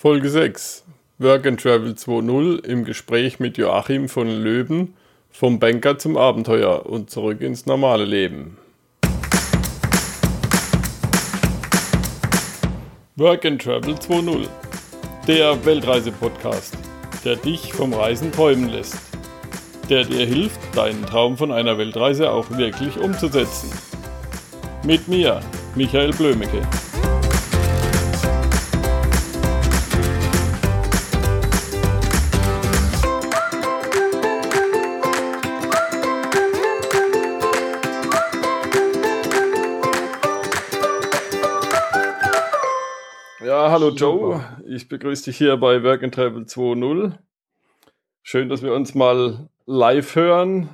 Folge 6. Work and Travel 2.0 im Gespräch mit Joachim von Löwen vom Banker zum Abenteuer und zurück ins normale Leben. Work and Travel 2.0. Der Weltreise-Podcast, der dich vom Reisen träumen lässt. Der dir hilft, deinen Traum von einer Weltreise auch wirklich umzusetzen. Mit mir, Michael Blömecke. Hallo Joe, ich begrüße dich hier bei Work and Travel 2.0. Schön, dass wir uns mal live hören.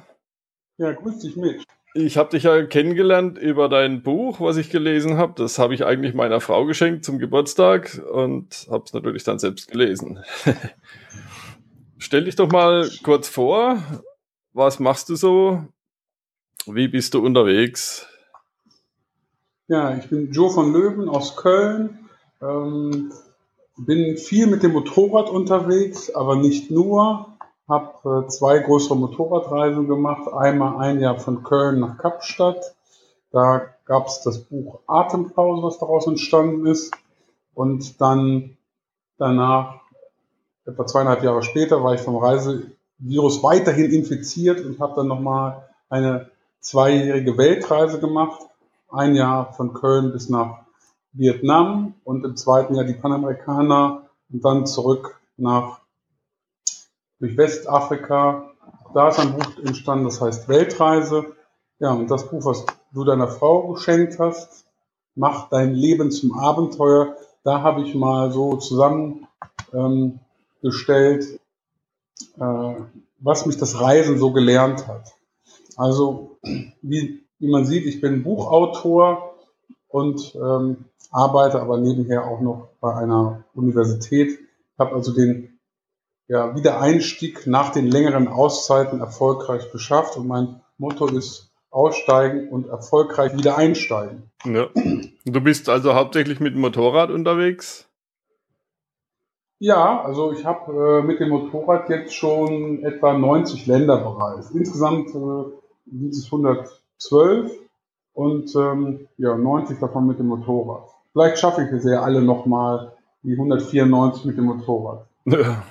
Ja, grüß dich mit. Ich habe dich ja kennengelernt über dein Buch, was ich gelesen habe. Das habe ich eigentlich meiner Frau geschenkt zum Geburtstag und habe es natürlich dann selbst gelesen. Stell dich doch mal kurz vor. Was machst du so? Wie bist du unterwegs? Ja, ich bin Joe von Löwen aus Köln. Ähm, bin viel mit dem Motorrad unterwegs, aber nicht nur. Habe äh, zwei größere Motorradreisen gemacht. Einmal ein Jahr von Köln nach Kapstadt. Da gab es das Buch Atempause, was daraus entstanden ist. Und dann danach, etwa zweieinhalb Jahre später, war ich vom Reisevirus weiterhin infiziert und habe dann nochmal eine zweijährige Weltreise gemacht. Ein Jahr von Köln bis nach Vietnam und im zweiten Jahr die Panamerikaner und dann zurück nach durch Westafrika. Da ist ein Buch entstanden, das heißt Weltreise. Ja, und das Buch, was du deiner Frau geschenkt hast, Mach dein Leben zum Abenteuer. Da habe ich mal so zusammengestellt, ähm, äh, was mich das Reisen so gelernt hat. Also, wie, wie man sieht, ich bin Buchautor und ähm, arbeite aber nebenher auch noch bei einer Universität. Ich habe also den ja, Wiedereinstieg nach den längeren Auszeiten erfolgreich geschafft und mein Motto ist aussteigen und erfolgreich wieder einsteigen. Ja. Du bist also hauptsächlich mit dem Motorrad unterwegs? Ja, also ich habe äh, mit dem Motorrad jetzt schon etwa 90 Länder bereist. Insgesamt äh, sind es 112 und ähm, ja, 90 davon mit dem Motorrad. Vielleicht schaffe ich es ja alle nochmal, die 194 mit dem Motorrad. Ja.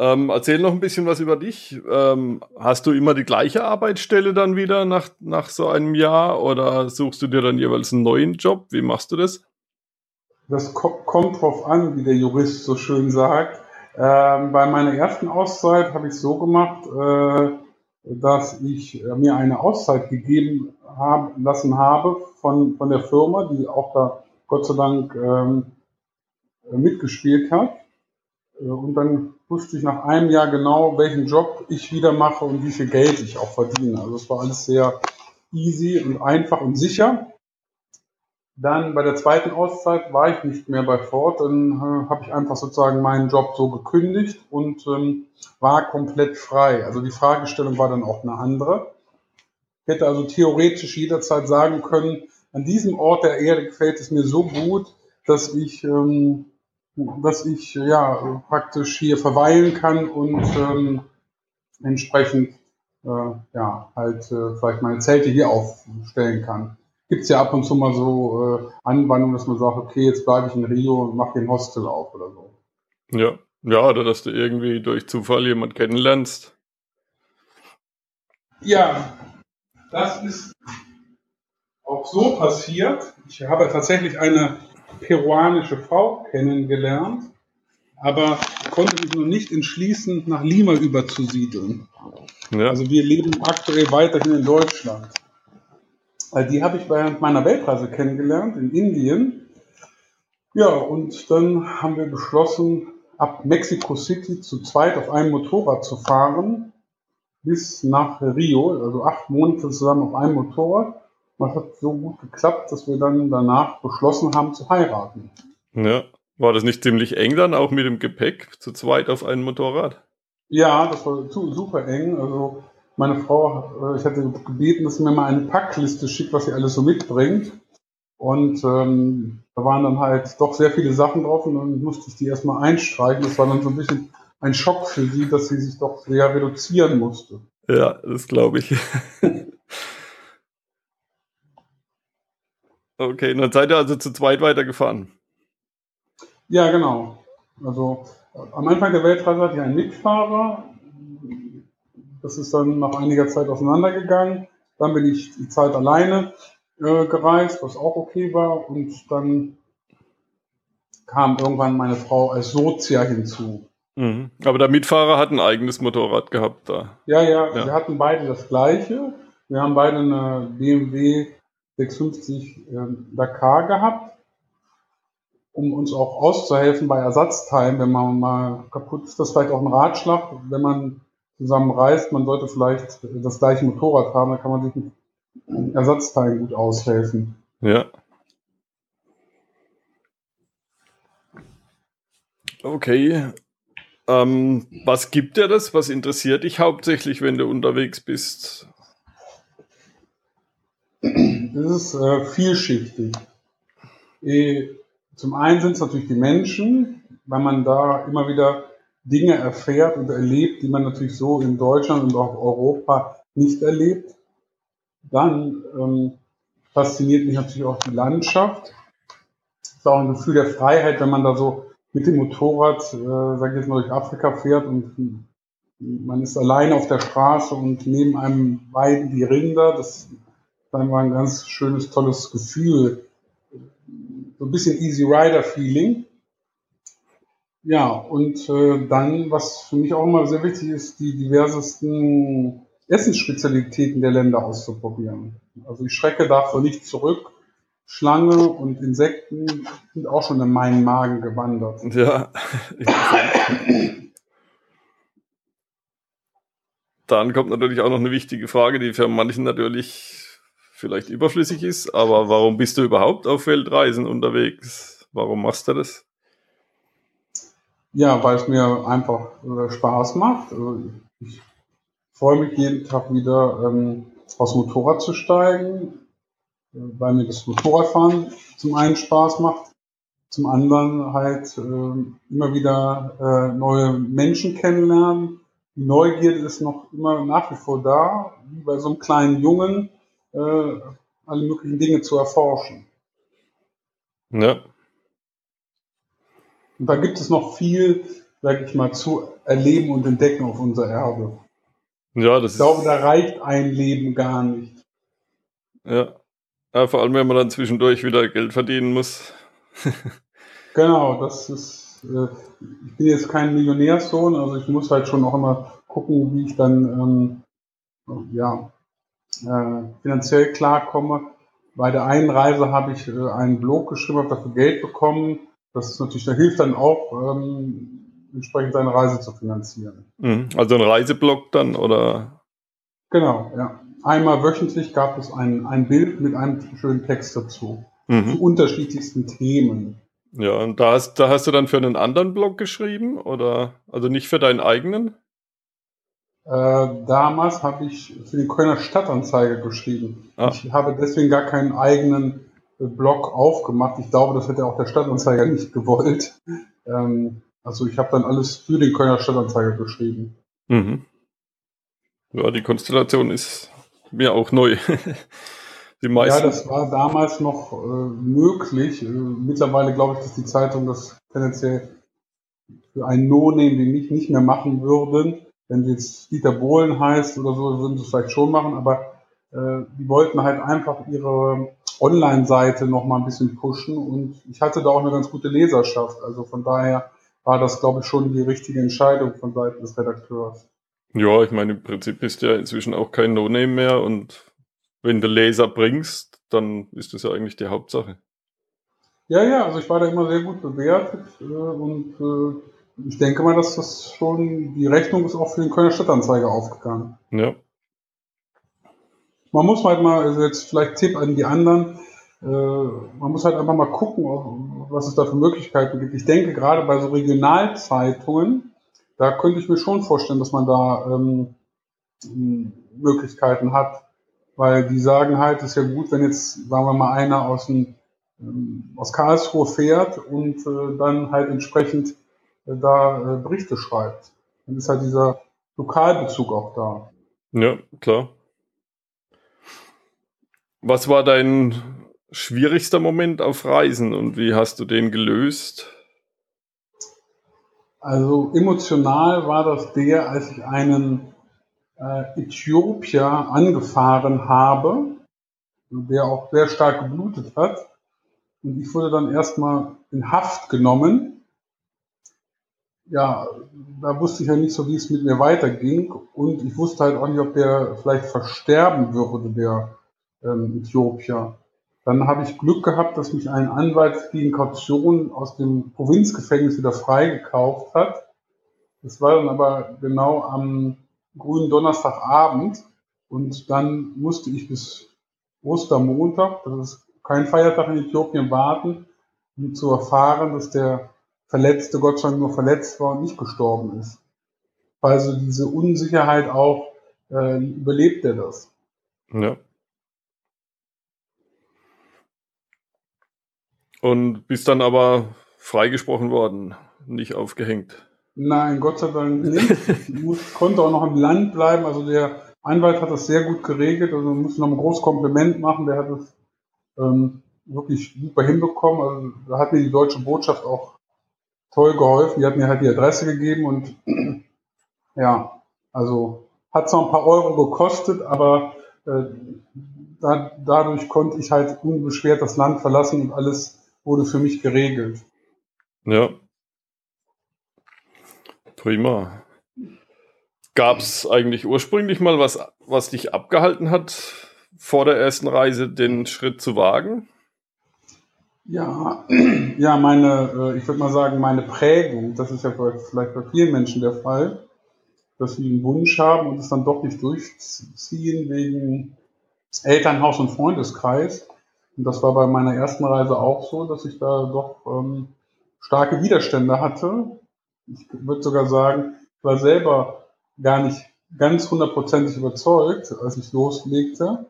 Ähm, erzähl noch ein bisschen was über dich. Ähm, hast du immer die gleiche Arbeitsstelle dann wieder nach, nach so einem Jahr oder suchst du dir dann jeweils einen neuen Job? Wie machst du das? Das kommt drauf an, wie der Jurist so schön sagt. Ähm, bei meiner ersten Auszeit habe ich es so gemacht, äh, dass ich äh, mir eine Auszeit gegeben hab, lassen habe von, von der Firma, die auch da Gott sei Dank ähm, mitgespielt hat. Äh, und dann wusste ich nach einem Jahr genau, welchen Job ich wieder mache und wie viel Geld ich auch verdiene. Also es war alles sehr easy und einfach und sicher. Dann bei der zweiten Auszeit war ich nicht mehr bei Ford, dann äh, habe ich einfach sozusagen meinen Job so gekündigt und ähm, war komplett frei. Also die Fragestellung war dann auch eine andere. Ich hätte also theoretisch jederzeit sagen können, an diesem Ort der Erde gefällt es mir so gut, dass ich, ähm, dass ich ja praktisch hier verweilen kann und ähm, entsprechend äh, ja halt äh, vielleicht meine Zelte hier aufstellen kann gibt es ja ab und zu mal so äh, Anwandlungen, dass man sagt, okay, jetzt bleibe ich in Rio und mache den Hostel auf oder so. Ja, ja, oder dass du irgendwie durch Zufall jemand kennenlernst. Ja, das ist auch so passiert. Ich habe tatsächlich eine peruanische Frau kennengelernt, aber konnte mich noch nicht entschließen, nach Lima überzusiedeln. Ja. Also wir leben aktuell weiterhin in Deutschland. Die habe ich während meiner Weltreise kennengelernt in Indien. Ja, und dann haben wir beschlossen, ab Mexico City zu zweit auf einem Motorrad zu fahren bis nach Rio, also acht Monate zusammen auf einem Motorrad. Und das hat so gut geklappt, dass wir dann danach beschlossen haben zu heiraten. Ja, war das nicht ziemlich eng dann auch mit dem Gepäck zu zweit auf einem Motorrad? Ja, das war super eng. Also meine Frau, äh, ich hatte gebeten, dass sie mir mal eine Packliste schickt, was sie alles so mitbringt. Und ähm, da waren dann halt doch sehr viele Sachen drauf und dann musste ich die erstmal einstreichen. Das war dann so ein bisschen ein Schock für sie, dass sie sich doch sehr reduzieren musste. Ja, das glaube ich. okay, dann seid ihr also zu zweit weitergefahren. Ja, genau. Also am Anfang der Weltreise hatte ich einen Mitfahrer. Das ist dann nach einiger Zeit auseinandergegangen. Dann bin ich die Zeit alleine äh, gereist, was auch okay war. Und dann kam irgendwann meine Frau als Sozia hinzu. Mhm. Aber der Mitfahrer hat ein eigenes Motorrad gehabt da. Ja, ja, ja, wir hatten beide das gleiche. Wir haben beide eine BMW 650 äh, Dakar gehabt, um uns auch auszuhelfen bei Ersatzteilen, wenn man mal kaputt ist. Das ist vielleicht auch ein Ratschlag, wenn man zusammen reist, man sollte vielleicht das gleiche Motorrad haben, dann kann man sich mit Ersatzteilen gut aushelfen. Ja. Okay. Ähm, was gibt dir das? Was interessiert dich hauptsächlich, wenn du unterwegs bist? Das ist äh, vielschichtig. E, zum einen sind es natürlich die Menschen, weil man da immer wieder Dinge erfährt und erlebt, die man natürlich so in Deutschland und auch Europa nicht erlebt. Dann ähm, fasziniert mich natürlich auch die Landschaft. Es ist auch ein Gefühl der Freiheit, wenn man da so mit dem Motorrad, äh, sag ich jetzt mal, durch Afrika fährt und man ist alleine auf der Straße und neben einem weiden die Rinder. Das ist einfach ein ganz schönes, tolles Gefühl. So ein bisschen Easy Rider Feeling. Ja, und äh, dann, was für mich auch immer sehr wichtig ist, die diversesten Essensspezialitäten der Länder auszuprobieren. Also ich schrecke davor nicht zurück. Schlange und Insekten sind auch schon in meinen Magen gewandert. Ja. Dann kommt natürlich auch noch eine wichtige Frage, die für manchen natürlich vielleicht überflüssig ist, aber warum bist du überhaupt auf Weltreisen unterwegs? Warum machst du das? Ja, weil es mir einfach äh, Spaß macht. Also ich freue mich jeden Tag wieder ähm, aufs Motorrad zu steigen, weil mir das Motorradfahren zum einen Spaß macht, zum anderen halt äh, immer wieder äh, neue Menschen kennenlernen. Die Neugierde ist noch immer nach wie vor da, wie bei so einem kleinen Jungen, äh, alle möglichen Dinge zu erforschen. Ja. Und da gibt es noch viel, sag ich mal, zu erleben und entdecken auf unser Erbe. Ja, das ich glaube, da reicht ein Leben gar nicht. Ja. Ja, vor allem, wenn man dann zwischendurch wieder Geld verdienen muss. genau, das ist, äh, ich bin jetzt kein Millionärssohn, also ich muss halt schon auch immer gucken, wie ich dann, ähm, ja, äh, finanziell klarkomme. Bei der einen Reise habe ich äh, einen Blog geschrieben, habe dafür Geld bekommen. Das ist natürlich, da hilft dann auch, ähm, entsprechend seine Reise zu finanzieren. Mhm. Also ein Reiseblog dann, oder? Genau, ja einmal wöchentlich gab es ein, ein Bild mit einem schönen Text dazu. Mhm. Zu unterschiedlichsten Themen. Ja, und da hast, da hast du dann für einen anderen Blog geschrieben oder also nicht für deinen eigenen? Äh, damals habe ich für die Kölner Stadtanzeiger geschrieben. Ah. Ich habe deswegen gar keinen eigenen Blog aufgemacht. Ich glaube, das hätte auch der Stadtanzeiger nicht gewollt. Ähm, also ich habe dann alles für den Kölner Stadtanzeiger geschrieben. Mhm. Ja, die Konstellation ist mir auch neu. Die meisten. Ja, das war damals noch äh, möglich. Äh, mittlerweile glaube ich, dass die Zeitung das tendenziell für einen No-Name, den ich nicht mehr machen würden. Wenn sie jetzt Dieter Bohlen heißt oder so, würden sie es vielleicht schon machen, aber äh, die wollten halt einfach ihre Online-Seite noch mal ein bisschen pushen und ich hatte da auch eine ganz gute Leserschaft. Also von daher war das, glaube ich, schon die richtige Entscheidung von Seiten des Redakteurs. Ja, ich meine, im Prinzip ist ja inzwischen auch kein No-Name mehr und wenn du Laser bringst, dann ist das ja eigentlich die Hauptsache. Ja, ja, also ich war da immer sehr gut bewertet äh, und äh, ich denke mal, dass das schon, die Rechnung ist auch für den Kölner Stadtanzeiger aufgegangen. Ja. Man muss halt mal, also jetzt vielleicht Tipp an die anderen, äh, man muss halt einfach mal gucken, was es da für Möglichkeiten gibt. Ich denke gerade bei so Regionalzeitungen, da könnte ich mir schon vorstellen, dass man da ähm, Möglichkeiten hat, weil die sagen halt, es ist ja gut, wenn jetzt, sagen wir mal, einer aus dem ähm, aus Karlsruhe fährt und äh, dann halt entsprechend äh, da äh, Berichte schreibt. Dann ist halt dieser Lokalbezug auch da. Ja, klar. Was war dein schwierigster Moment auf Reisen und wie hast du den gelöst? Also emotional war das der, als ich einen äh, Äthiopier angefahren habe, der auch sehr stark geblutet hat. Und ich wurde dann erstmal in Haft genommen. Ja, da wusste ich ja nicht so, wie es mit mir weiterging. Und ich wusste halt auch nicht, ob der vielleicht versterben würde, der ähm, Äthiopier. Dann habe ich Glück gehabt, dass mich ein Anwalt gegen Kaution aus dem Provinzgefängnis wieder freigekauft hat. Das war dann aber genau am grünen Donnerstagabend und dann musste ich bis Ostermontag, das ist kein Feiertag in Äthiopien, warten, um zu erfahren, dass der Verletzte Gott sei Dank nur verletzt war und nicht gestorben ist. Also diese Unsicherheit auch, äh, überlebt er das. Ja. Und bist dann aber freigesprochen worden, nicht aufgehängt. Nein, Gott sei Dank nicht. Ich konnte auch noch im Land bleiben. Also der Anwalt hat das sehr gut geregelt. Also muss noch ein großes Kompliment machen. Der hat es ähm, wirklich super hinbekommen. Also da hat mir die deutsche Botschaft auch toll geholfen. Die hat mir halt die Adresse gegeben und ja, also hat zwar ein paar Euro gekostet, aber äh, da, dadurch konnte ich halt unbeschwert das Land verlassen und alles wurde für mich geregelt. Ja. Prima. Gab es eigentlich ursprünglich mal was, was dich abgehalten hat, vor der ersten Reise den Schritt zu wagen? Ja, ja, meine, äh, ich würde mal sagen, meine Prägung, das ist ja vielleicht bei vielen Menschen der Fall, dass sie einen Wunsch haben und es dann doch nicht durchziehen wegen Elternhaus und Freundeskreis. Und das war bei meiner ersten Reise auch so, dass ich da doch ähm, starke Widerstände hatte. Ich würde sogar sagen, ich war selber gar nicht ganz hundertprozentig überzeugt, als ich loslegte.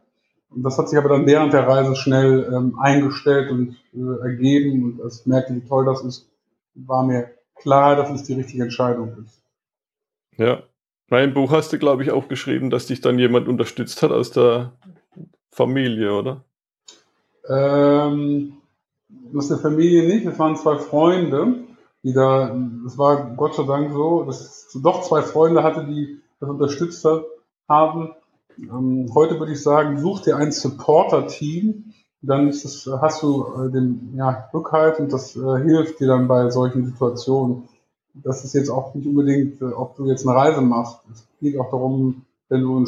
Und das hat sich aber dann während der Reise schnell ähm, eingestellt und äh, ergeben. Und als ich merkte, wie toll das ist, war mir klar, dass es die richtige Entscheidung ist. Ja. Mein Buch hast du, glaube ich, auch geschrieben, dass dich dann jemand unterstützt hat aus der Familie, oder? Ähm, aus der Familie nicht, es waren zwei Freunde, die da, das war Gott sei Dank so, dass ich doch zwei Freunde hatte, die das unterstützt haben. Ähm, heute würde ich sagen, such dir ein Supporter-Team, dann ist es, hast du äh, den ja, Rückhalt und das äh, hilft dir dann bei solchen Situationen. Das ist jetzt auch nicht unbedingt, äh, ob du jetzt eine Reise machst. Es geht auch darum, wenn du ein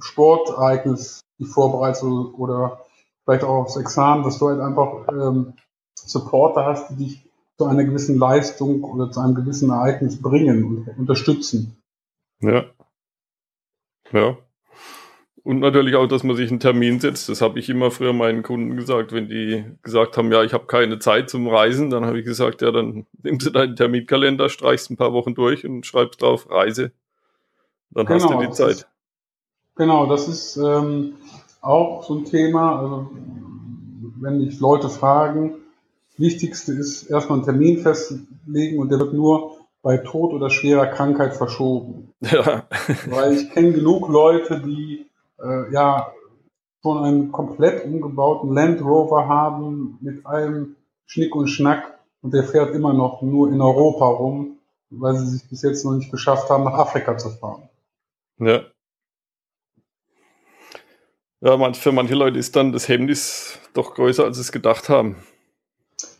Sportereignis dich vorbereitest oder vielleicht auch aufs Examen, dass du halt einfach ähm, Supporter hast, die dich zu einer gewissen Leistung oder zu einem gewissen Ereignis bringen und unterstützen. Ja. Ja. Und natürlich auch, dass man sich einen Termin setzt. Das habe ich immer früher meinen Kunden gesagt, wenn die gesagt haben, ja, ich habe keine Zeit zum Reisen, dann habe ich gesagt, ja, dann nimmst du deinen Terminkalender, streichst ein paar Wochen durch und schreibst drauf Reise. Dann genau, hast du genau, die Zeit. Ist, genau, das ist ähm, auch so ein Thema. Also, wenn mich Leute fragen, das Wichtigste ist erstmal einen Termin festlegen und der wird nur bei Tod oder schwerer Krankheit verschoben. Ja. Weil ich kenne genug Leute, die äh, ja schon einen komplett umgebauten Land Rover haben mit allem Schnick und Schnack und der fährt immer noch nur in Europa rum, weil sie sich bis jetzt noch nicht geschafft haben, nach Afrika zu fahren. Ja. Ja, für manche Leute ist dann das Hemmnis doch größer, als sie es gedacht haben.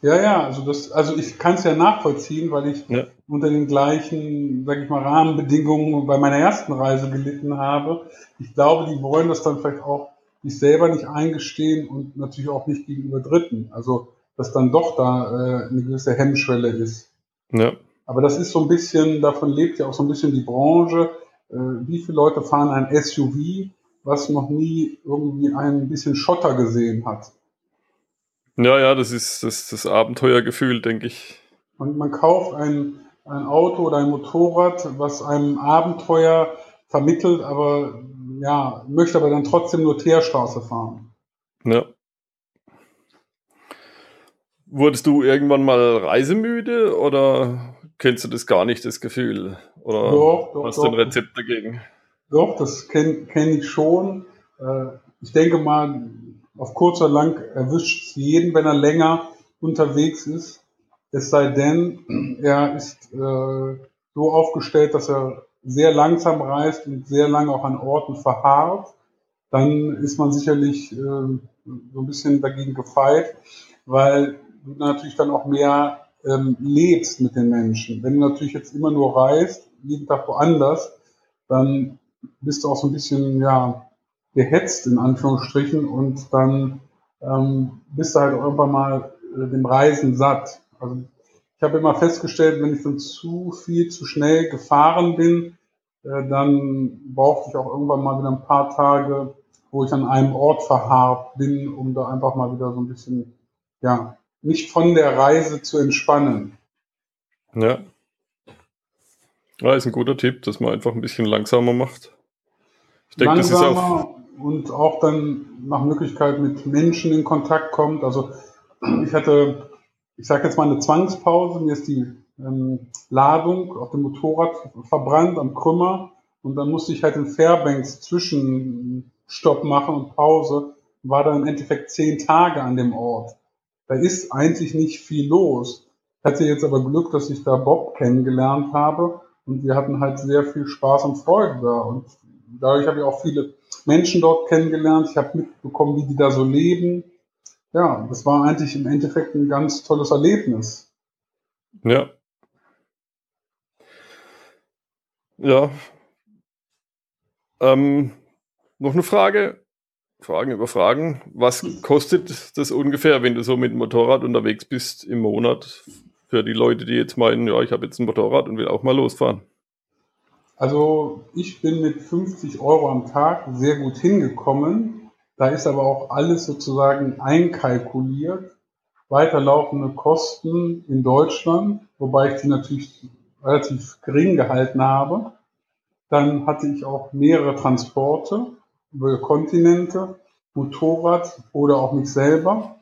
Ja, ja, also das, also ich kann es ja nachvollziehen, weil ich ja. unter den gleichen, sag ich mal, Rahmenbedingungen bei meiner ersten Reise gelitten habe. Ich glaube, die wollen das dann vielleicht auch sich selber nicht eingestehen und natürlich auch nicht gegenüber Dritten. Also, dass dann doch da äh, eine gewisse Hemmschwelle ist. Ja. Aber das ist so ein bisschen, davon lebt ja auch so ein bisschen die Branche. Äh, wie viele Leute fahren ein SUV, was noch nie irgendwie ein bisschen Schotter gesehen hat. Ja, ja, das ist das, das Abenteuergefühl, denke ich. Und man kauft ein, ein Auto oder ein Motorrad, was einem Abenteuer vermittelt, aber ja, möchte aber dann trotzdem nur Teerstraße fahren. Ja. Wurdest du irgendwann mal reisemüde oder kennst du das gar nicht, das Gefühl? Oder doch, doch, hast du ein Rezept dagegen? Doch, das kenne kenn ich schon. Äh, ich denke mal, auf kurzer lang erwischt es jeden, wenn er länger unterwegs ist. Es sei denn, er ist äh, so aufgestellt, dass er sehr langsam reist und sehr lange auch an Orten verharrt. Dann ist man sicherlich äh, so ein bisschen dagegen gefeit, weil du natürlich dann auch mehr ähm, lebst mit den Menschen. Wenn du natürlich jetzt immer nur reist, jeden Tag woanders, dann bist du auch so ein bisschen, ja, gehetzt in Anführungsstrichen und dann ähm, bist du halt irgendwann mal äh, dem Reisen satt. Also ich habe immer festgestellt, wenn ich dann zu viel, zu schnell gefahren bin, äh, dann brauchte ich auch irgendwann mal wieder ein paar Tage, wo ich an einem Ort verharrt bin, um da einfach mal wieder so ein bisschen, ja, mich von der Reise zu entspannen. Ja. Ja, ist ein guter Tipp, dass man einfach ein bisschen langsamer macht. Ich denke, das ist auch. Und auch dann nach Möglichkeit mit Menschen in Kontakt kommt. Also ich hatte, ich sage jetzt mal eine Zwangspause, mir ist die ähm, Ladung auf dem Motorrad verbrannt am Krümmer und dann musste ich halt in Fairbanks Zwischenstopp machen und Pause, war dann im Endeffekt zehn Tage an dem Ort. Da ist eigentlich nicht viel los. Ich hatte jetzt aber Glück, dass ich da Bob kennengelernt habe und wir hatten halt sehr viel Spaß und Freude da und dadurch habe ich auch viele Menschen dort kennengelernt. Ich habe mitbekommen, wie die da so leben. Ja, das war eigentlich im Endeffekt ein ganz tolles Erlebnis. Ja. Ja. Ähm, noch eine Frage. Fragen über Fragen. Was kostet das ungefähr, wenn du so mit dem Motorrad unterwegs bist im Monat? Für die Leute, die jetzt meinen, ja, ich habe jetzt ein Motorrad und will auch mal losfahren. Also ich bin mit 50 Euro am Tag sehr gut hingekommen. Da ist aber auch alles sozusagen einkalkuliert. Weiterlaufende Kosten in Deutschland, wobei ich die natürlich relativ gering gehalten habe. Dann hatte ich auch mehrere Transporte über Kontinente, Motorrad oder auch mich selber.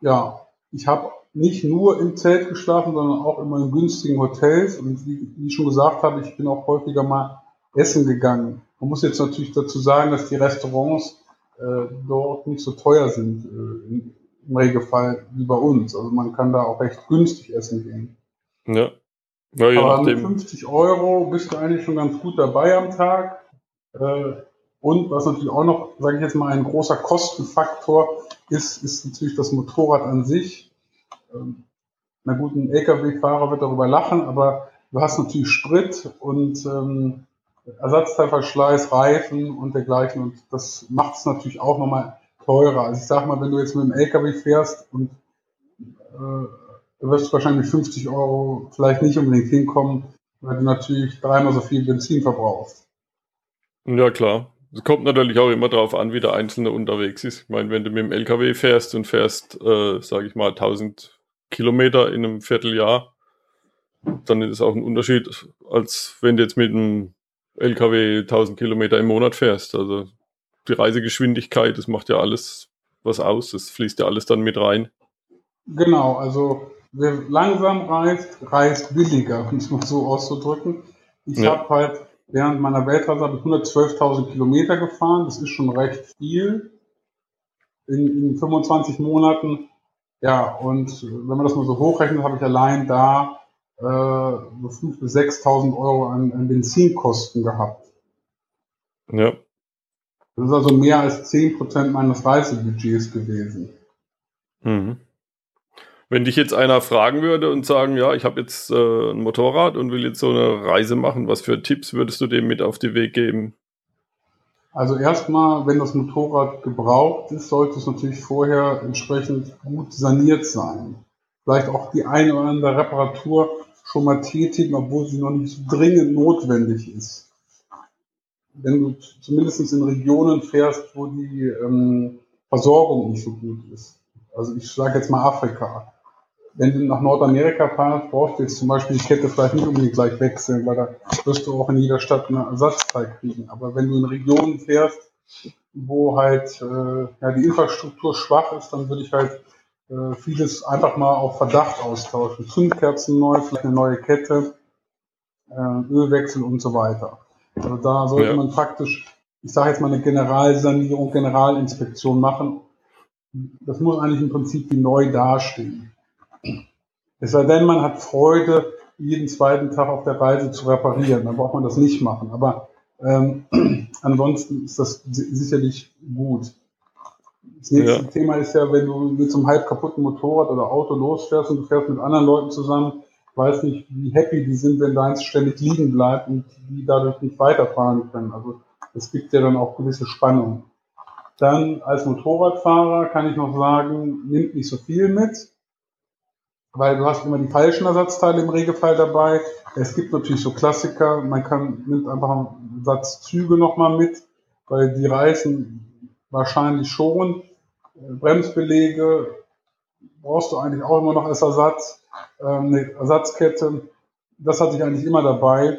Ja, ich habe nicht nur im Zelt geschlafen, sondern auch immer in günstigen Hotels. Und wie, wie ich schon gesagt habe, ich bin auch häufiger mal essen gegangen. Man muss jetzt natürlich dazu sagen, dass die Restaurants äh, dort nicht so teuer sind, äh, im, im Regelfall wie bei uns. Also man kann da auch recht günstig essen gehen. Ja. ja Aber mit 50 Euro bist du eigentlich schon ganz gut dabei am Tag. Äh, und was natürlich auch noch, sage ich jetzt mal, ein großer Kostenfaktor ist, ist natürlich das Motorrad an sich. Ähm, na gut, ein Lkw-Fahrer wird darüber lachen, aber du hast natürlich Sprit und ähm, Ersatzteilverschleiß, Reifen und dergleichen und das macht es natürlich auch nochmal teurer. Also ich sag mal, wenn du jetzt mit dem Lkw fährst und äh, du wirst wahrscheinlich 50 Euro vielleicht nicht unbedingt hinkommen, weil du natürlich dreimal so viel Benzin verbrauchst. Ja, klar. Es kommt natürlich auch immer darauf an, wie der Einzelne unterwegs ist. Ich meine, wenn du mit dem LKW fährst und fährst, äh, sage ich mal, 1000 Kilometer in einem Vierteljahr, dann ist es auch ein Unterschied, als wenn du jetzt mit einem LKW 1000 Kilometer im Monat fährst. Also die Reisegeschwindigkeit, das macht ja alles was aus. Das fließt ja alles dann mit rein. Genau, also wer langsam reist, reist billiger, um es mal so auszudrücken. Ich ja. habe halt während meiner Weltreise 112.000 Kilometer gefahren. Das ist schon recht viel. In, in 25 Monaten. Ja, und wenn man das mal so hochrechnet, habe ich allein da äh, so 5.000 bis 6.000 Euro an, an Benzinkosten gehabt. Ja. Das ist also mehr als 10% meines Reisebudgets gewesen. Mhm. Wenn dich jetzt einer fragen würde und sagen, ja, ich habe jetzt äh, ein Motorrad und will jetzt so eine Reise machen, was für Tipps würdest du dem mit auf den Weg geben? Also erstmal, wenn das Motorrad gebraucht ist, sollte es natürlich vorher entsprechend gut saniert sein. Vielleicht auch die eine oder andere Reparatur schon mal tätigen, obwohl sie noch nicht so dringend notwendig ist. Wenn du zumindest in Regionen fährst, wo die ähm, Versorgung nicht so gut ist. Also ich sage jetzt mal Afrika wenn du nach Nordamerika fahrst, brauchst du jetzt zum Beispiel die Kette vielleicht nicht unbedingt gleich wechseln, weil da wirst du auch in jeder Stadt einen Ersatzteil kriegen. Aber wenn du in Regionen fährst, wo halt äh, ja, die Infrastruktur schwach ist, dann würde ich halt äh, vieles einfach mal auf Verdacht austauschen. Zündkerzen neu, vielleicht eine neue Kette, äh, Ölwechsel und so weiter. Also da sollte ja. man praktisch, ich sage jetzt mal eine Generalsanierung, Generalinspektion machen. Das muss eigentlich im Prinzip wie neu dastehen. Es sei denn, man hat Freude, jeden zweiten Tag auf der Reise zu reparieren. Dann braucht man das nicht machen. Aber ähm, ansonsten ist das sicherlich gut. Das nächste ja. Thema ist ja, wenn du mit so einem halb kaputten Motorrad oder Auto losfährst und du fährst mit anderen Leuten zusammen, weiß nicht, wie happy die sind, wenn deins ständig liegen bleibt und die dadurch nicht weiterfahren können. Also es gibt ja dann auch gewisse Spannung. Dann als Motorradfahrer kann ich noch sagen, nimmt nicht so viel mit, weil du hast immer die falschen Ersatzteile im Regelfall dabei. Es gibt natürlich so Klassiker, man kann, nimmt einfach einen Satz Züge nochmal mit, weil die reißen wahrscheinlich schon. Bremsbelege brauchst du eigentlich auch immer noch als Ersatz ähm, eine Ersatzkette. Das hatte ich eigentlich immer dabei.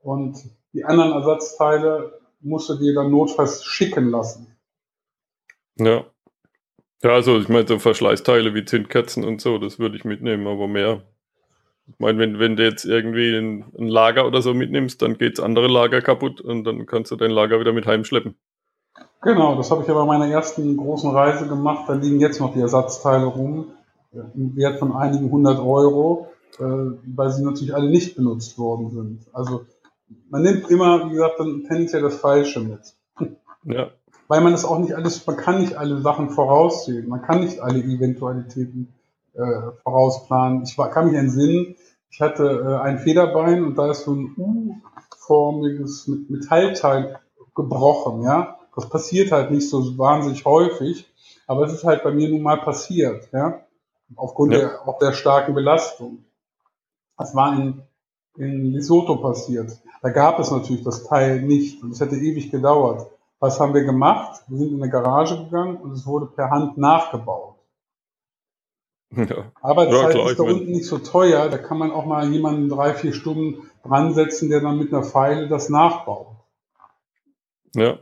Und die anderen Ersatzteile musst du dir dann notfalls schicken lassen. Ja. Ja, also ich meine, so Verschleißteile wie Zündkerzen und so, das würde ich mitnehmen, aber mehr. Ich meine, wenn, wenn du jetzt irgendwie ein, ein Lager oder so mitnimmst, dann geht das andere Lager kaputt und dann kannst du dein Lager wieder mit heimschleppen. Genau, das habe ich ja bei meiner ersten großen Reise gemacht. Da liegen jetzt noch die Ersatzteile rum im Wert von einigen hundert Euro, äh, weil sie natürlich alle nicht benutzt worden sind. Also man nimmt immer, wie gesagt, dann tendenziell das Falsche mit. Ja. Weil man das auch nicht alles, man kann nicht alle Sachen voraussehen, man kann nicht alle Eventualitäten äh, vorausplanen. Ich war, kann mich entsinnen, ich hatte äh, ein Federbein und da ist so ein U-formiges Metallteil gebrochen, ja. Das passiert halt nicht so wahnsinnig häufig, aber es ist halt bei mir nun mal passiert, ja aufgrund ja. der, auch der starken Belastung. Das war in, in Lesotho passiert. Da gab es natürlich das Teil nicht und es hätte ewig gedauert. Was haben wir gemacht? Wir sind in eine Garage gegangen und es wurde per Hand nachgebaut. Ja. Arbeitszeit ja, ist da unten nicht so teuer, da kann man auch mal jemanden drei, vier Stunden dran setzen, der dann mit einer Pfeile das nachbaut. Ja.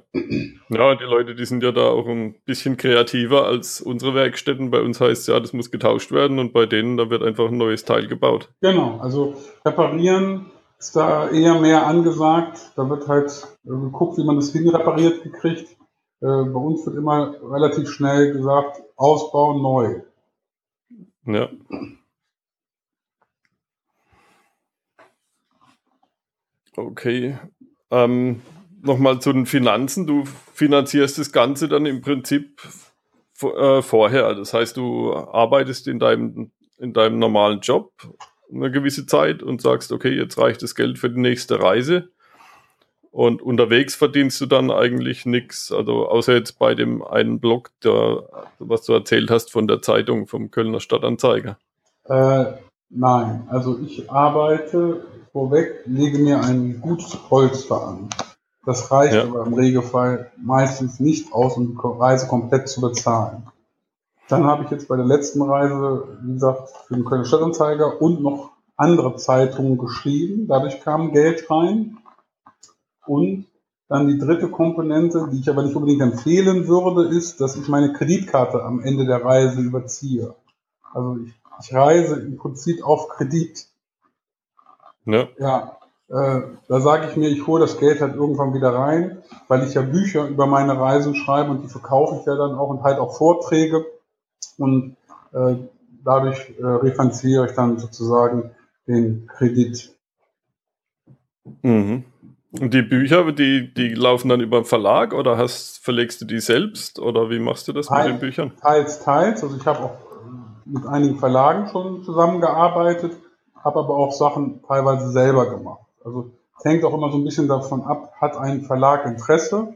ja, die Leute, die sind ja da auch ein bisschen kreativer als unsere Werkstätten. Bei uns heißt es ja, das muss getauscht werden und bei denen, da wird einfach ein neues Teil gebaut. Genau, also reparieren ist da eher mehr angesagt. Da wird halt äh, geguckt, wie man das hinrepariert gekriegt. Äh, bei uns wird immer relativ schnell gesagt, ausbauen, neu. Ja. Okay. Ähm, nochmal zu den Finanzen. Du finanzierst das Ganze dann im Prinzip äh, vorher. Das heißt, du arbeitest in deinem, in deinem normalen Job eine gewisse Zeit und sagst, okay, jetzt reicht das Geld für die nächste Reise. Und unterwegs verdienst du dann eigentlich nichts, also außer jetzt bei dem einen Blog, der, was du erzählt hast von der Zeitung, vom Kölner Stadtanzeiger. Äh, nein, also ich arbeite vorweg, lege mir ein gutes Polster an. Das reicht ja. aber im Regelfall meistens nicht aus, um die Reise komplett zu bezahlen. Dann habe ich jetzt bei der letzten Reise, wie gesagt, für den Kölner Stadtanzeiger und noch andere Zeitungen geschrieben. Dadurch kam Geld rein. Und dann die dritte Komponente, die ich aber nicht unbedingt empfehlen würde, ist, dass ich meine Kreditkarte am Ende der Reise überziehe. Also ich, ich reise im Prinzip auf Kredit. Ja. ja. Äh, da sage ich mir, ich hole das Geld halt irgendwann wieder rein, weil ich ja Bücher über meine Reisen schreibe und die verkaufe ich ja dann auch und halt auch Vorträge und äh, dadurch äh, refinanziere ich dann sozusagen den Kredit. Mhm. Und die Bücher, die, die laufen dann über den Verlag oder hast, verlegst du die selbst oder wie machst du das Teil, mit den Büchern? Teils, teils. Also ich habe auch mit einigen Verlagen schon zusammengearbeitet, habe aber auch Sachen teilweise selber gemacht. Also es hängt auch immer so ein bisschen davon ab, hat ein Verlag Interesse,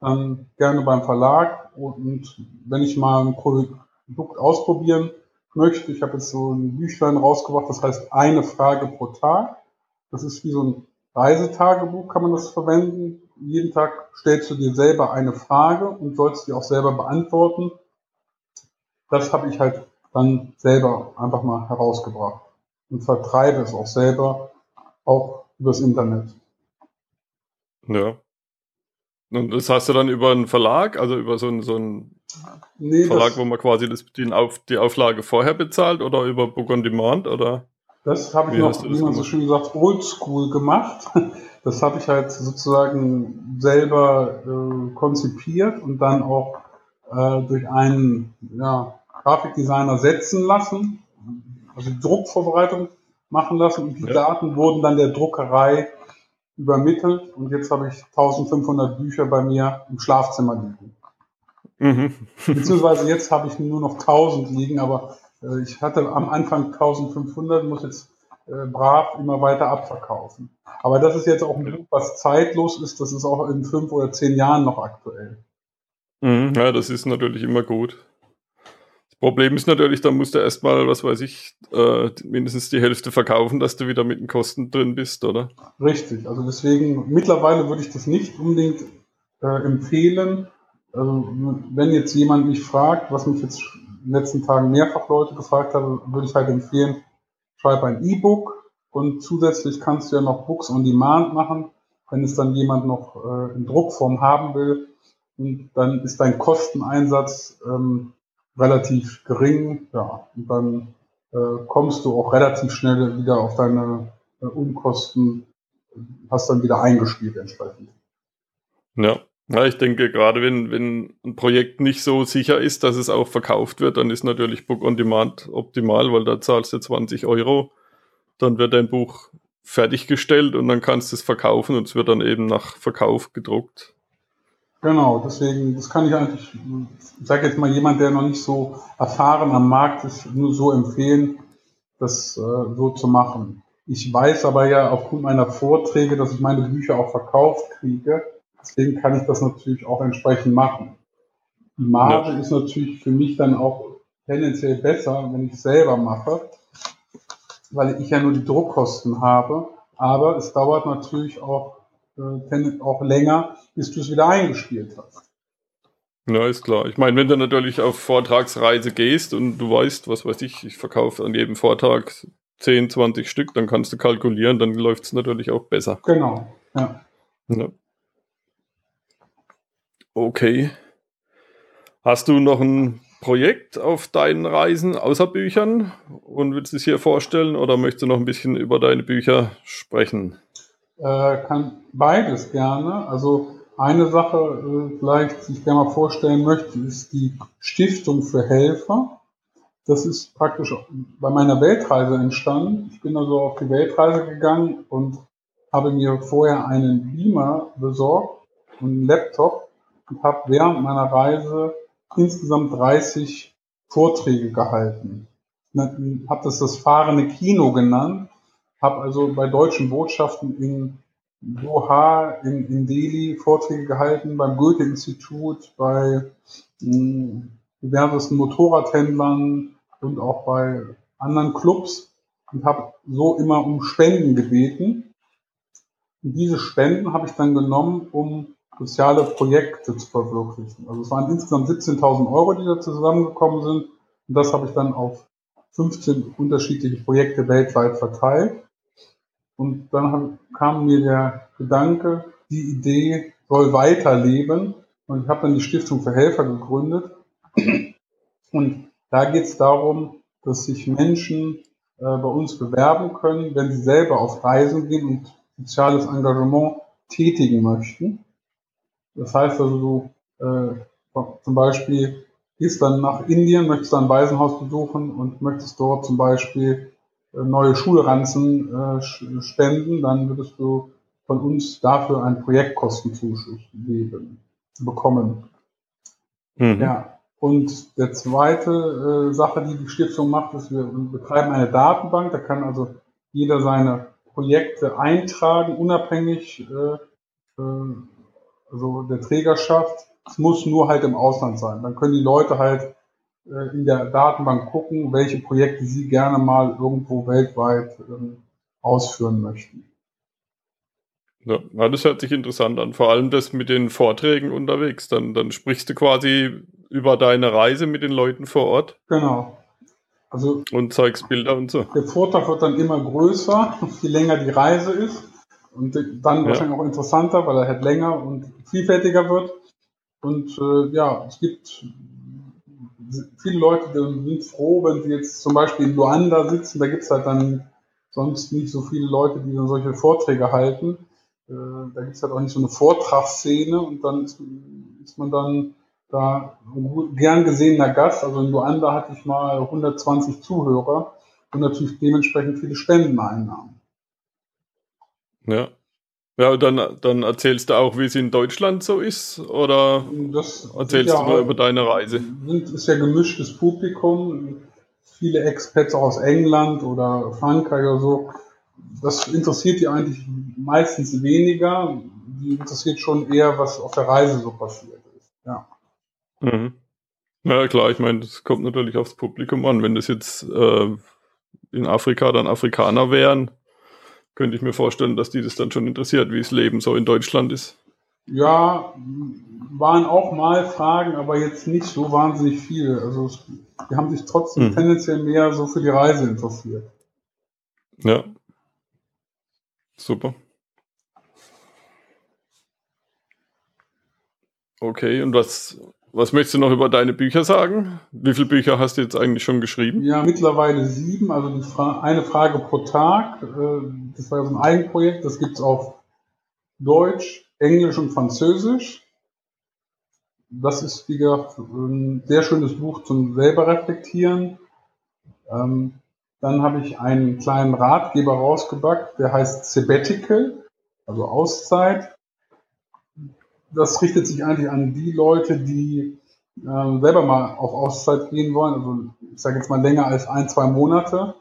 dann gerne beim Verlag und wenn ich mal ein Produkt ausprobieren möchte, ich habe jetzt so ein Büchlein rausgebracht, das heißt eine Frage pro Tag. Das ist wie so ein Reisetagebuch, kann man das verwenden. Jeden Tag stellst du dir selber eine Frage und sollst die auch selber beantworten. Das habe ich halt dann selber einfach mal herausgebracht und vertreibe es auch selber, auch übers Internet. Ja. Und das hast du dann über einen Verlag, also über so einen, so einen nee, Verlag, wo man quasi das, den Auf, die Auflage vorher bezahlt oder über Book on Demand oder? Das habe ich noch, wie man so schön gesagt, oldschool gemacht. Das habe ich halt sozusagen selber äh, konzipiert und dann auch äh, durch einen ja, Grafikdesigner setzen lassen, also die Druckvorbereitung machen lassen und die ja. Daten wurden dann der Druckerei übermittelt und jetzt habe ich 1500 Bücher bei mir im Schlafzimmer liegen. Mhm. Beziehungsweise jetzt habe ich nur noch 1000 liegen, aber äh, ich hatte am Anfang 1500, muss jetzt äh, brav immer weiter abverkaufen. Aber das ist jetzt auch ein Buch, was zeitlos ist, das ist auch in fünf oder zehn Jahren noch aktuell. Mhm, ja, das ist natürlich immer gut. Das Problem ist natürlich, da musst du erstmal, was weiß ich, äh, mindestens die Hälfte verkaufen, dass du wieder mit den Kosten drin bist, oder? Richtig, also deswegen, mittlerweile würde ich das nicht unbedingt äh, empfehlen. Also, wenn jetzt jemand mich fragt, was mich jetzt in den letzten Tagen mehrfach Leute gefragt haben, würde ich halt empfehlen, schreib ein E-Book und zusätzlich kannst du ja noch Books on Demand machen, wenn es dann jemand noch äh, in Druckform haben will. Und dann ist dein Kosteneinsatz ähm, relativ gering, ja, und dann äh, kommst du auch relativ schnell wieder auf deine äh, Unkosten, hast dann wieder eingespielt entsprechend. Ja. Ja, ich denke, gerade wenn, wenn ein Projekt nicht so sicher ist, dass es auch verkauft wird, dann ist natürlich Book on Demand optimal, weil da zahlst du 20 Euro, dann wird dein Buch fertiggestellt und dann kannst du es verkaufen und es wird dann eben nach Verkauf gedruckt. Genau, deswegen, das kann ich eigentlich, ich sage jetzt mal jemand, der noch nicht so erfahren am Markt ist, nur so empfehlen, das äh, so zu machen. Ich weiß aber ja aufgrund meiner Vorträge, dass ich meine Bücher auch verkauft kriege Deswegen kann ich das natürlich auch entsprechend machen. Die Marge ja. ist natürlich für mich dann auch tendenziell besser, wenn ich es selber mache, weil ich ja nur die Druckkosten habe. Aber es dauert natürlich auch, äh, auch länger, bis du es wieder eingespielt hast. Ja, ist klar. Ich meine, wenn du natürlich auf Vortragsreise gehst und du weißt, was weiß ich, ich verkaufe an jedem Vortrag 10, 20 Stück, dann kannst du kalkulieren, dann läuft es natürlich auch besser. Genau, ja. ja. Okay. Hast du noch ein Projekt auf deinen Reisen außer Büchern und willst es hier vorstellen oder möchtest du noch ein bisschen über deine Bücher sprechen? Äh, kann beides gerne. Also eine Sache äh, vielleicht, die ich gerne mal vorstellen möchte, ist die Stiftung für Helfer. Das ist praktisch bei meiner Weltreise entstanden. Ich bin also auf die Weltreise gegangen und habe mir vorher einen Beamer besorgt und einen Laptop und habe während meiner Reise insgesamt 30 Vorträge gehalten. Habe das das fahrende Kino genannt, habe also bei deutschen Botschaften in Doha, in, in Delhi Vorträge gehalten, beim Goethe-Institut, bei hm, diversesten Motorradhändlern und auch bei anderen Clubs und habe so immer um Spenden gebeten. Und diese Spenden habe ich dann genommen, um soziale Projekte zu verwirklichen. Also es waren insgesamt 17.000 Euro, die da zusammengekommen sind. Und das habe ich dann auf 15 unterschiedliche Projekte weltweit verteilt. Und dann kam mir der Gedanke, die Idee soll weiterleben. Und ich habe dann die Stiftung für Helfer gegründet. Und da geht es darum, dass sich Menschen äh, bei uns bewerben können, wenn sie selber auf Reisen gehen und soziales Engagement tätigen möchten. Das heißt also, du äh, zum Beispiel gehst dann nach Indien, möchtest ein Waisenhaus besuchen und möchtest dort zum Beispiel äh, neue Schulranzen äh, spenden, dann würdest du von uns dafür einen Projektkostenzuschuss geben, bekommen. Mhm. Ja. Und der zweite äh, Sache, die die Stiftung macht, ist, wir betreiben eine Datenbank, da kann also jeder seine Projekte eintragen, unabhängig äh, äh, also der Trägerschaft. Es muss nur halt im Ausland sein. Dann können die Leute halt äh, in der Datenbank gucken, welche Projekte sie gerne mal irgendwo weltweit ähm, ausführen möchten. Ja, das hört sich interessant an. Vor allem das mit den Vorträgen unterwegs. Dann, dann sprichst du quasi über deine Reise mit den Leuten vor Ort. Genau. Also, und zeigst Bilder und so. Der Vortrag wird dann immer größer, je länger die Reise ist. Und dann ja. wahrscheinlich auch interessanter, weil er halt länger und vielfältiger wird. Und äh, ja, es gibt viele Leute sind froh, wenn sie jetzt zum Beispiel in Luanda sitzen, da gibt es halt dann sonst nicht so viele Leute, die dann solche Vorträge halten. Äh, da gibt es halt auch nicht so eine Vortragsszene und dann ist, ist man dann da gern gesehener Gast. Also in Luanda hatte ich mal 120 Zuhörer und natürlich dementsprechend viele Spendeneinnahmen. Ja. Ja, dann, dann erzählst du auch, wie es in Deutschland so ist, oder das erzählst ja, du nur über deine Reise? Es ist ja gemischtes Publikum, viele Expats auch aus England oder Frankreich oder so. Das interessiert die eigentlich meistens weniger. Die interessiert schon eher, was auf der Reise so passiert ist. Ja. Mhm. Ja, klar, ich meine, das kommt natürlich aufs Publikum an. Wenn das jetzt äh, in Afrika dann Afrikaner wären, könnte ich mir vorstellen, dass die das dann schon interessiert, wie das Leben so in Deutschland ist. Ja, waren auch mal Fragen, aber jetzt nicht so wahnsinnig viele. Also die haben sich trotzdem hm. tendenziell mehr so für die Reise interessiert. Ja. Super. Okay, und was, was möchtest du noch über deine Bücher sagen? Wie viele Bücher hast du jetzt eigentlich schon geschrieben? Ja, mittlerweile sieben, also Fra eine Frage pro Tag. Äh, das war so ein Eigenprojekt, das gibt es auf Deutsch, Englisch und Französisch. Das ist, wie gesagt, ein sehr schönes Buch zum selber reflektieren. Ähm, dann habe ich einen kleinen Ratgeber rausgebackt, der heißt Sabbatical, also Auszeit das richtet sich eigentlich an die Leute, die äh, selber mal auf Auszeit gehen wollen. Also ich sage jetzt mal länger als ein, zwei Monate.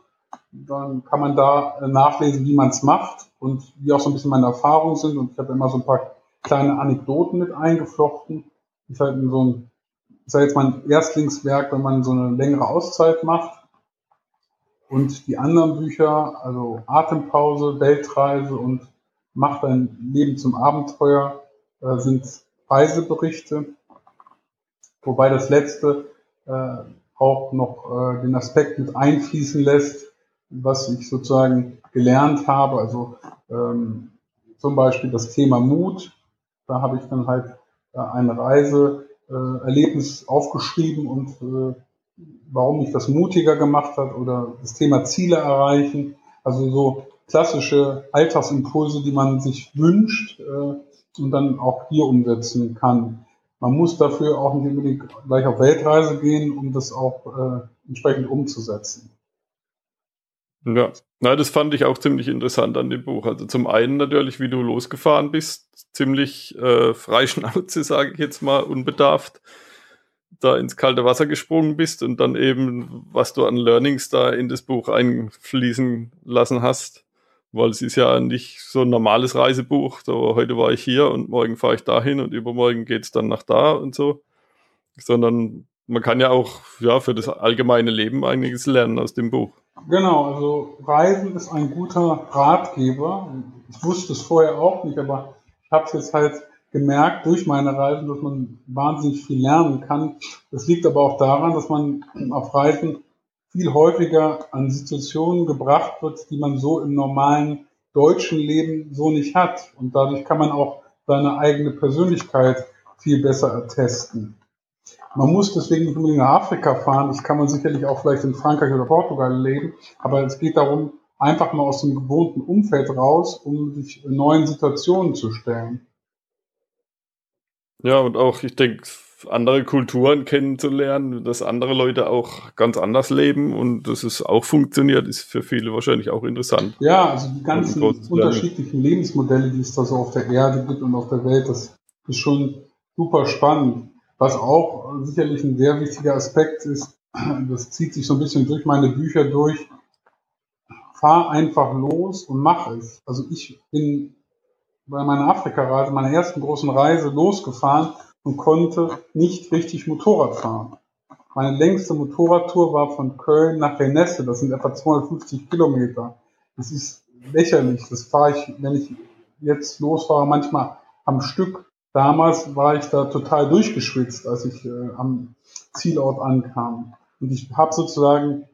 Dann kann man da nachlesen, wie man es macht und wie auch so ein bisschen meine Erfahrungen sind. Und ich habe immer so ein paar kleine Anekdoten mit eingeflochten. Ist halt so ein, ich sage jetzt mal ein Erstlingswerk, wenn man so eine längere Auszeit macht. Und die anderen Bücher, also Atempause, Weltreise und Macht dein Leben zum Abenteuer, äh, sind Reiseberichte, wobei das letzte äh, auch noch äh, den Aspekt mit einfließen lässt, was ich sozusagen gelernt habe. Also ähm, zum Beispiel das Thema Mut. Da habe ich dann halt äh, ein Reiseerlebnis aufgeschrieben und äh, warum mich das mutiger gemacht hat oder das Thema Ziele erreichen. Also so klassische Alltagsimpulse, die man sich wünscht, äh, und dann auch hier umsetzen kann. Man muss dafür auch nicht unbedingt gleich auf Weltreise gehen, um das auch äh, entsprechend umzusetzen. Ja, na, das fand ich auch ziemlich interessant an dem Buch. Also zum einen natürlich, wie du losgefahren bist, ziemlich äh, freischnauze, sage ich jetzt mal, unbedarft, da ins kalte Wasser gesprungen bist und dann eben, was du an Learnings da in das Buch einfließen lassen hast weil es ist ja nicht so ein normales Reisebuch. So, heute war ich hier und morgen fahre ich dahin und übermorgen geht es dann nach da und so. Sondern man kann ja auch ja, für das allgemeine Leben einiges lernen aus dem Buch. Genau, also Reisen ist ein guter Ratgeber. Ich wusste es vorher auch nicht, aber ich habe es jetzt halt gemerkt durch meine Reisen, dass man wahnsinnig viel lernen kann. Das liegt aber auch daran, dass man auf Reisen viel häufiger an Situationen gebracht wird, die man so im normalen deutschen Leben so nicht hat. Und dadurch kann man auch seine eigene Persönlichkeit viel besser ertesten. Man muss deswegen nicht unbedingt nach Afrika fahren, das kann man sicherlich auch vielleicht in Frankreich oder Portugal leben, aber es geht darum, einfach mal aus dem gewohnten Umfeld raus, um sich neuen Situationen zu stellen. Ja, und auch, ich denke, andere Kulturen kennenzulernen, dass andere Leute auch ganz anders leben und dass es auch funktioniert, ist für viele wahrscheinlich auch interessant. Ja, also die ganzen unterschiedlichen Lebensmodelle, die es da so auf der Erde gibt und auf der Welt, das ist schon super spannend. Was auch sicherlich ein sehr wichtiger Aspekt ist, das zieht sich so ein bisschen durch meine Bücher durch. Fahr einfach los und mach es. Also ich bin bei meiner Afrika-Reise, meiner ersten großen Reise losgefahren und konnte nicht richtig Motorrad fahren. Meine längste Motorradtour war von Köln nach Renesse, das sind etwa 250 Kilometer. Das ist lächerlich, das fahre ich, wenn ich jetzt losfahre, manchmal am Stück. Damals war ich da total durchgeschwitzt, als ich äh, am Zielort ankam. Und ich habe sozusagen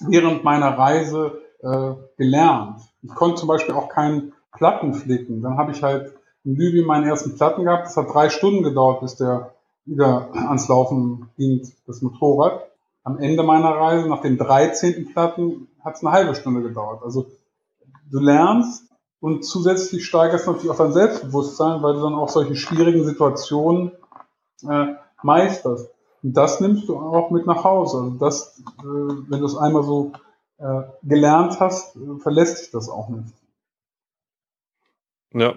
während meiner Reise äh, gelernt. Ich konnte zum Beispiel auch keinen Platten flicken. Dann habe ich halt in Libyen meinen ersten Platten gehabt. Das hat drei Stunden gedauert, bis der wieder ans Laufen ging, das Motorrad. Am Ende meiner Reise, nach den 13. Platten, hat es eine halbe Stunde gedauert. Also du lernst und zusätzlich steigerst natürlich auch dein Selbstbewusstsein, weil du dann auch solche schwierigen Situationen äh, meisterst. Und das nimmst du auch mit nach Hause. Also das, äh, wenn du es einmal so äh, gelernt hast, äh, verlässt sich das auch nicht. Ja,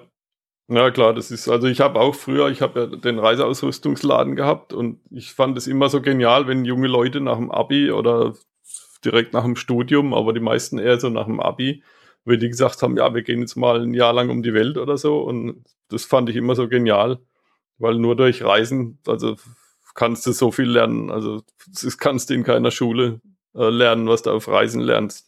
ja, klar, das ist, also ich habe auch früher, ich habe ja den Reiseausrüstungsladen gehabt und ich fand es immer so genial, wenn junge Leute nach dem Abi oder direkt nach dem Studium, aber die meisten eher so nach dem Abi, wenn die gesagt haben, ja, wir gehen jetzt mal ein Jahr lang um die Welt oder so und das fand ich immer so genial, weil nur durch Reisen, also kannst du so viel lernen, also das kannst du in keiner Schule äh, lernen, was du auf Reisen lernst.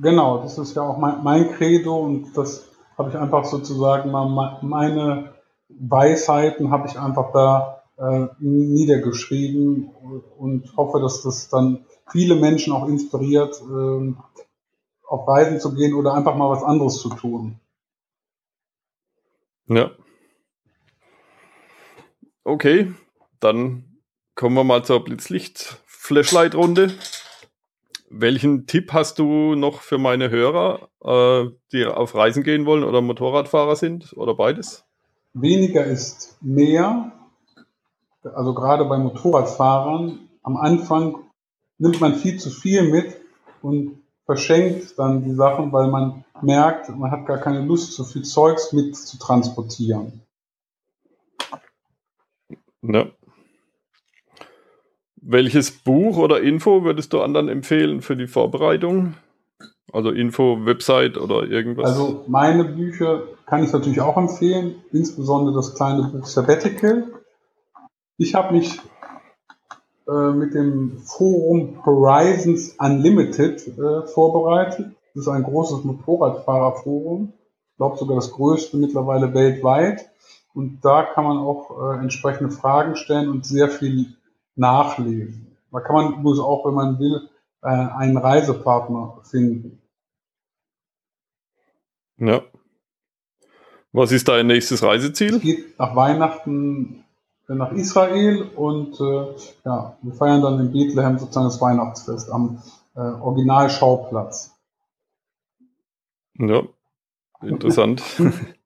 Genau, das ist ja auch mein, mein Credo und das habe ich einfach sozusagen mal meine Weisheiten habe ich einfach da äh, niedergeschrieben und hoffe, dass das dann viele Menschen auch inspiriert, äh, auf Reisen zu gehen oder einfach mal was anderes zu tun. Ja. Okay, dann kommen wir mal zur Blitzlicht-Flashlight-Runde. Welchen Tipp hast du noch für meine Hörer, äh, die auf Reisen gehen wollen oder Motorradfahrer sind oder beides? Weniger ist mehr. Also gerade bei Motorradfahrern am Anfang nimmt man viel zu viel mit und verschenkt dann die Sachen, weil man merkt, man hat gar keine Lust, so viel Zeugs mit zu transportieren. Ja. Welches Buch oder Info würdest du anderen empfehlen für die Vorbereitung? Also Info, Website oder irgendwas? Also meine Bücher kann ich natürlich auch empfehlen, insbesondere das kleine Buch Sabbatical. Ich habe mich äh, mit dem Forum Horizons Unlimited äh, vorbereitet. Das ist ein großes Motorradfahrerforum. Ich glaube sogar das größte mittlerweile weltweit. Und da kann man auch äh, entsprechende Fragen stellen und sehr viel nachlesen. Da kann man übrigens auch, wenn man will, äh, einen Reisepartner finden. Ja. Was ist dein nächstes Reiseziel? Es geht nach Weihnachten nach Israel und äh, ja, wir feiern dann in Bethlehem sozusagen das Weihnachtsfest am äh, Originalschauplatz. Ja, interessant.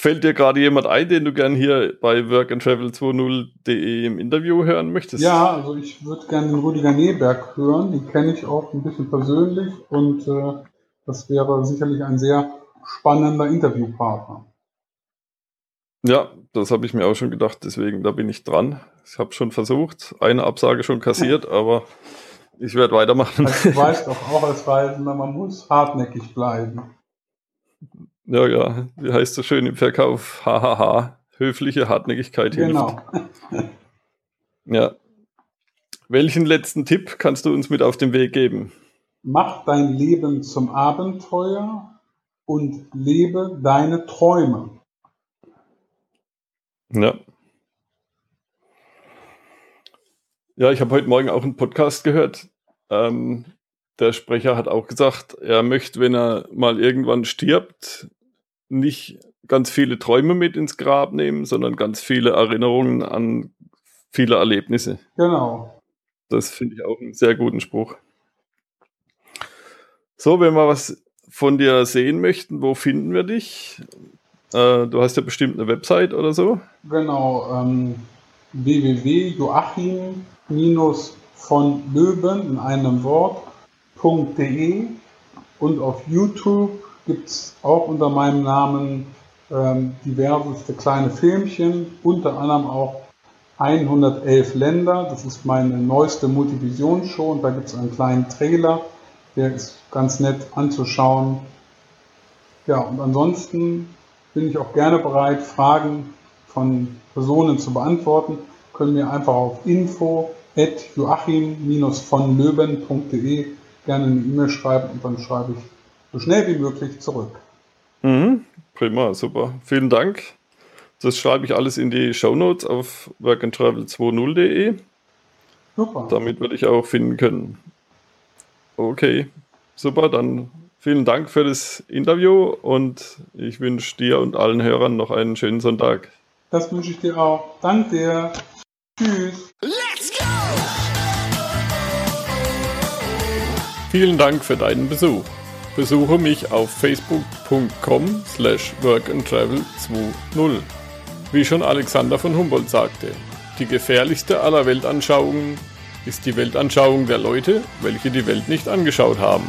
Fällt dir gerade jemand ein, den du gern hier bei workandtravel20.de im Interview hören möchtest? Ja, also ich würde gerne den Rüdiger Neberg hören. Den kenne ich auch ein bisschen persönlich und äh, das wäre sicherlich ein sehr spannender Interviewpartner. Ja, das habe ich mir auch schon gedacht, deswegen da bin ich dran. Ich habe schon versucht, eine Absage schon kassiert, aber ich werde weitermachen. Also du weißt doch auch als Reisender, man muss hartnäckig bleiben. Ja, ja, wie heißt so schön im Verkauf? Hahaha. Höfliche Hartnäckigkeit hilft. Genau. ja. Welchen letzten Tipp kannst du uns mit auf den Weg geben? Mach dein Leben zum Abenteuer und lebe deine Träume. Ja. Ja, ich habe heute Morgen auch einen Podcast gehört. Ähm, der Sprecher hat auch gesagt, er möchte, wenn er mal irgendwann stirbt, nicht ganz viele Träume mit ins Grab nehmen, sondern ganz viele Erinnerungen an viele Erlebnisse. Genau. Das finde ich auch einen sehr guten Spruch. So, wenn wir was von dir sehen möchten, wo finden wir dich? Äh, du hast ja bestimmt eine Website oder so. Genau, ähm, www.joachim- von Löwen in einem Wort.de und auf YouTube gibt es auch unter meinem Namen ähm, diverseste kleine Filmchen, unter anderem auch 111 Länder. Das ist meine neueste Multivision-Show und da gibt es einen kleinen Trailer, der ist ganz nett anzuschauen. Ja, und ansonsten bin ich auch gerne bereit, Fragen von Personen zu beantworten. Können mir einfach auf info at joachim-von löwen.de gerne eine E-Mail schreiben und dann schreibe ich so schnell wie möglich zurück. Mhm, prima, super. Vielen Dank. Das schreibe ich alles in die Show Notes auf workandtravel20.de. Super. Damit würde ich auch finden können. Okay, super. Dann vielen Dank für das Interview und ich wünsche dir und allen Hörern noch einen schönen Sonntag. Das wünsche ich dir auch. Danke dir. Tschüss. Vielen Dank für deinen Besuch. Besuche mich auf facebook.com slash workandtravel20. Wie schon Alexander von Humboldt sagte, die gefährlichste aller Weltanschauungen ist die Weltanschauung der Leute, welche die Welt nicht angeschaut haben.